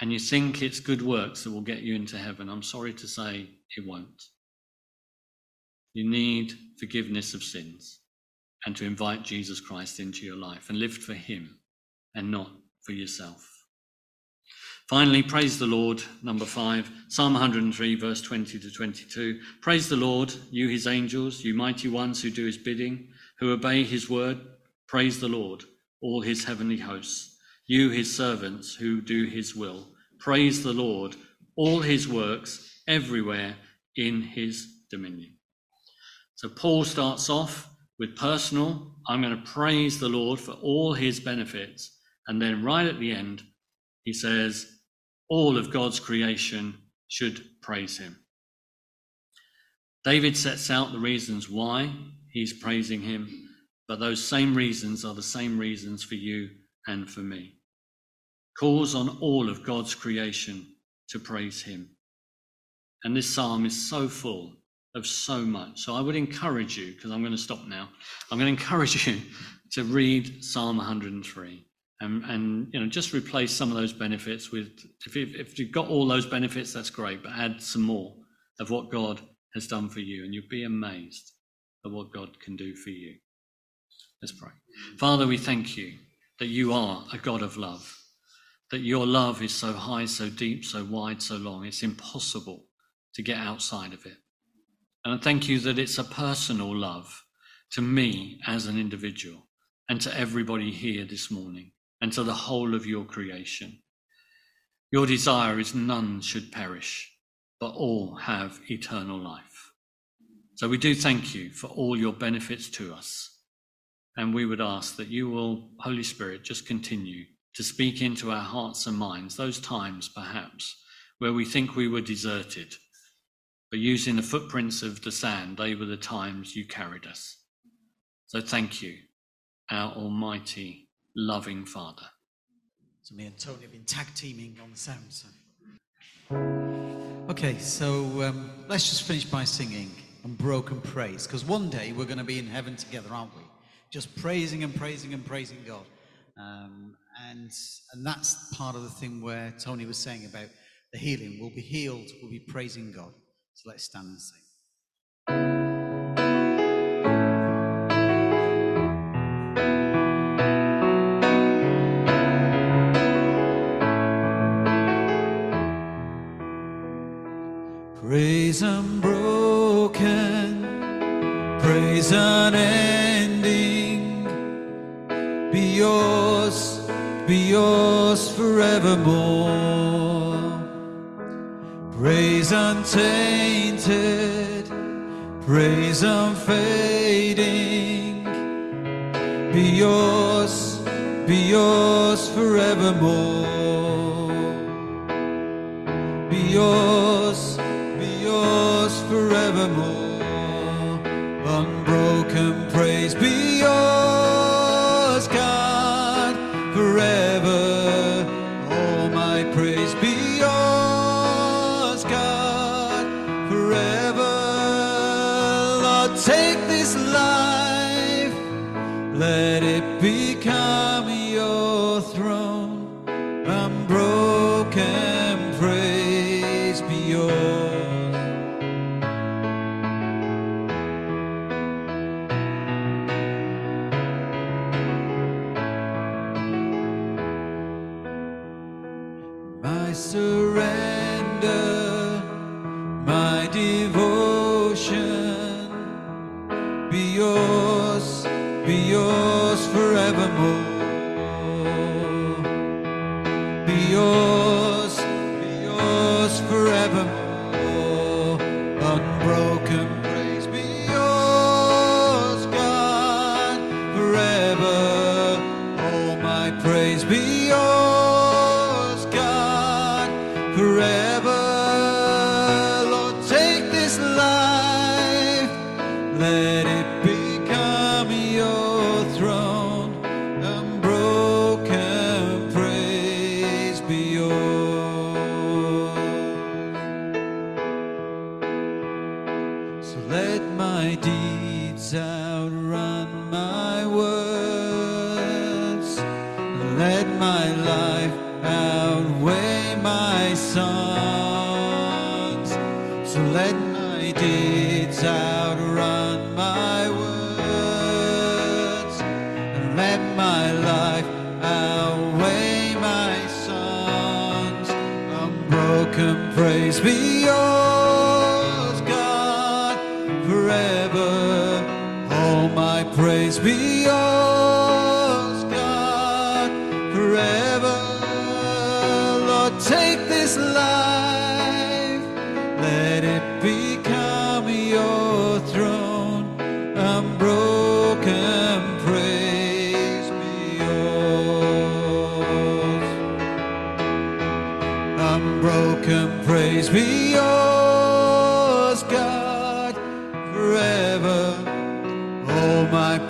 and you think it's good works that will get you into heaven, I'm sorry to say it won't. You need forgiveness of sins and to invite Jesus Christ into your life and live for Him and not for yourself. Finally, praise the Lord. Number five, Psalm 103, verse 20 to 22. Praise the Lord, you his angels, you mighty ones who do his bidding, who obey his word. Praise the Lord, all his heavenly hosts, you his servants who do his will. Praise the Lord, all his works everywhere in his dominion. So Paul starts off with personal, I'm going to praise the Lord for all his benefits. And then right at the end, he says, all of God's creation should praise him. David sets out the reasons why he's praising him, but those same reasons are the same reasons for you and for me. Calls on all of God's creation to praise him. And this psalm is so full of so much. So I would encourage you, because I'm going to stop now, I'm going to encourage you to read Psalm 103 and, and you know just replace some of those benefits with if, you, if you've got all those benefits that's great but add some more of what god has done for you and you'll be amazed at what god can do for you. Let's pray. Father we thank you that you are a god of love that your love is so high so deep so wide so long it's impossible to get outside of it and i thank you that it's a personal love to me as an individual and to everybody here this morning and to the whole of your creation. Your desire is none should perish, but all have eternal life. So we do thank you for all your benefits to us. And we would ask that you will, Holy Spirit, just continue to speak into our hearts and minds, those times perhaps where we think we were deserted. But using the footprints of the sand, they were the times you carried us. So thank you, our Almighty loving Father. So me and Tony have been tag teaming on the sound. So. Okay, so um, let's just finish by singing Unbroken Praise, because one day we're going to be in heaven together, aren't we? Just praising and praising and praising God. Um, and, and that's part of the thing where Tony was saying about the healing. We'll be healed, we'll be praising God. So let's stand and sing. Praise unbroken, praise unending, be yours, be yours forevermore. Praise untainted, praise unfading, be yours, be yours forevermore. Be yours, be yours forevermore. Unbroken praise be yours, God, forever.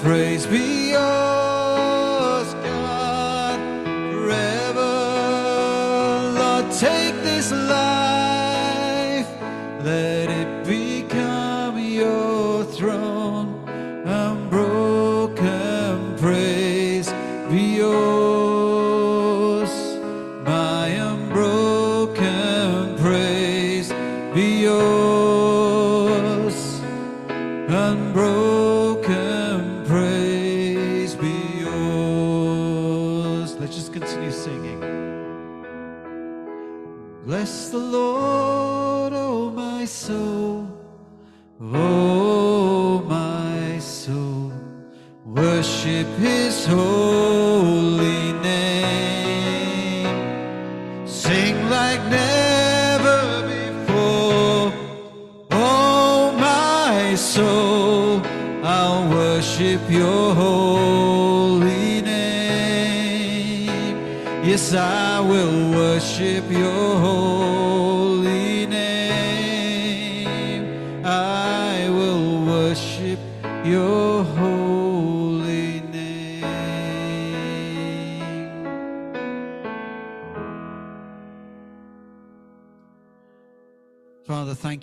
Praise be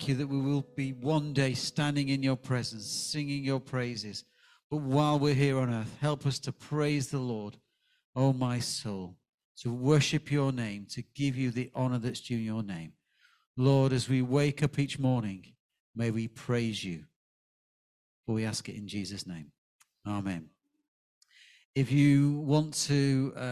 you that we will be one day standing in your presence, singing your praises. But while we're here on earth, help us to praise the Lord, oh my soul, to worship your name, to give you the honor that's due your name. Lord, as we wake up each morning, may we praise you. For we ask it in Jesus' name. Amen. If you want to um,